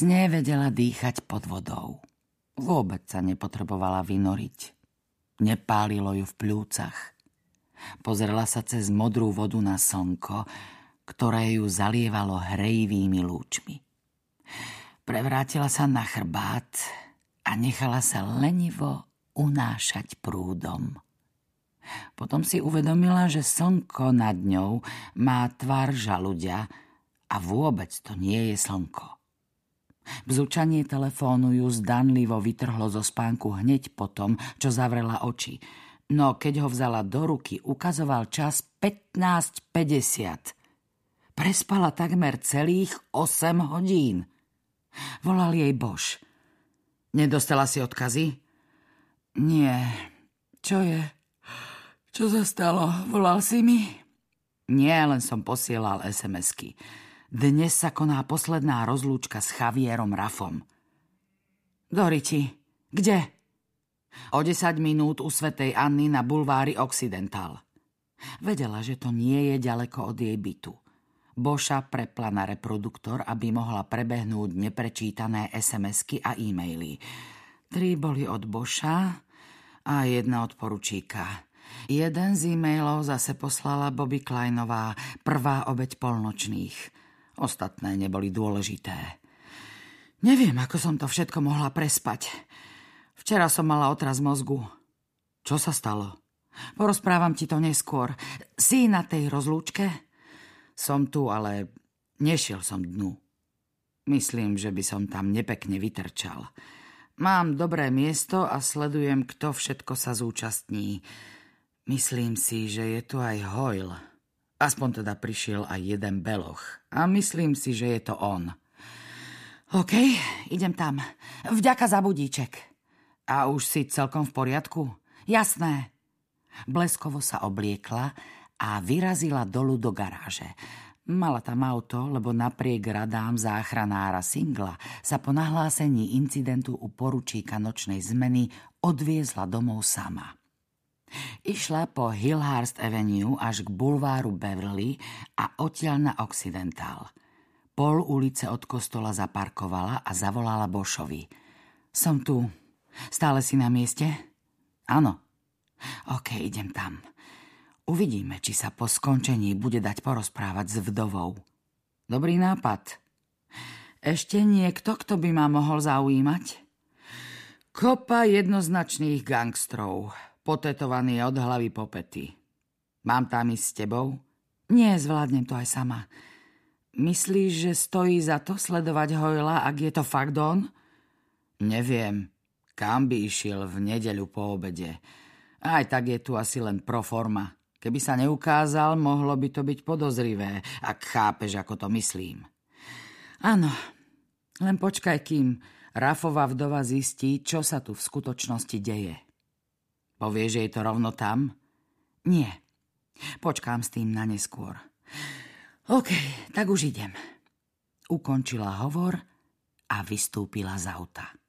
sne vedela dýchať pod vodou. Vôbec sa nepotrebovala vynoriť. Nepálilo ju v pľúcach. Pozrela sa cez modrú vodu na slnko, ktoré ju zalievalo hrejivými lúčmi. Prevrátila sa na chrbát a nechala sa lenivo unášať prúdom. Potom si uvedomila, že slnko nad ňou má tvar žaludia a vôbec to nie je slnko. Bzučanie telefónu ju zdanlivo vytrhlo zo spánku hneď potom, čo zavrela oči. No keď ho vzala do ruky, ukazoval čas 15.50. Prespala takmer celých 8 hodín. Volal jej Bož. Nedostala si odkazy? Nie. Čo je? Čo sa stalo? Volal si mi? Nie, len som posielal SMS-ky. Dnes sa koná posledná rozlúčka s Javierom Rafom. Doriti, kde? O 10 minút u Svetej Anny na bulvári Occidental. Vedela, že to nie je ďaleko od jej bytu. Boša prepla na reproduktor, aby mohla prebehnúť neprečítané SMS-ky a e-maily. Tri boli od Boša a jedna od poručíka. Jeden z e-mailov zase poslala Bobby Kleinová, prvá obeď polnočných. Ostatné neboli dôležité. Neviem, ako som to všetko mohla prespať. Včera som mala otraz mozgu. Čo sa stalo? Porozprávam ti to neskôr. Si na tej rozlúčke? Som tu, ale nešiel som dnu. Myslím, že by som tam nepekne vytrčal. Mám dobré miesto a sledujem, kto všetko sa zúčastní. Myslím si, že je tu aj Hoyle. Aspoň teda prišiel aj jeden beloch. A myslím si, že je to on. OK, idem tam. Vďaka za budíček. A už si celkom v poriadku? Jasné. Bleskovo sa obliekla a vyrazila dolu do garáže. Mala tam auto, lebo napriek radám záchranára Singla sa po nahlásení incidentu u poručíka nočnej zmeny odviezla domov sama. Išla po Hillhurst Avenue až k bulváru Beverly a odtiaľ na Occidental. Pol ulice od kostola zaparkovala a zavolala Bošovi. Som tu. Stále si na mieste? Áno. OK, idem tam. Uvidíme, či sa po skončení bude dať porozprávať s vdovou. Dobrý nápad. Ešte niekto, kto by ma mohol zaujímať? Kopa jednoznačných gangstrov potetovaný od hlavy po pety. Mám tam ísť s tebou? Nie, zvládnem to aj sama. Myslíš, že stojí za to sledovať Hojla, ak je to fakt on? Neviem. Kam by išiel v nedeľu po obede? Aj tak je tu asi len pro forma. Keby sa neukázal, mohlo by to byť podozrivé, ak chápeš, ako to myslím. Áno, len počkaj, kým Rafova vdova zistí, čo sa tu v skutočnosti deje. Povieš jej to rovno tam? Nie. Počkám s tým na neskôr. OK, tak už idem. Ukončila hovor a vystúpila z auta.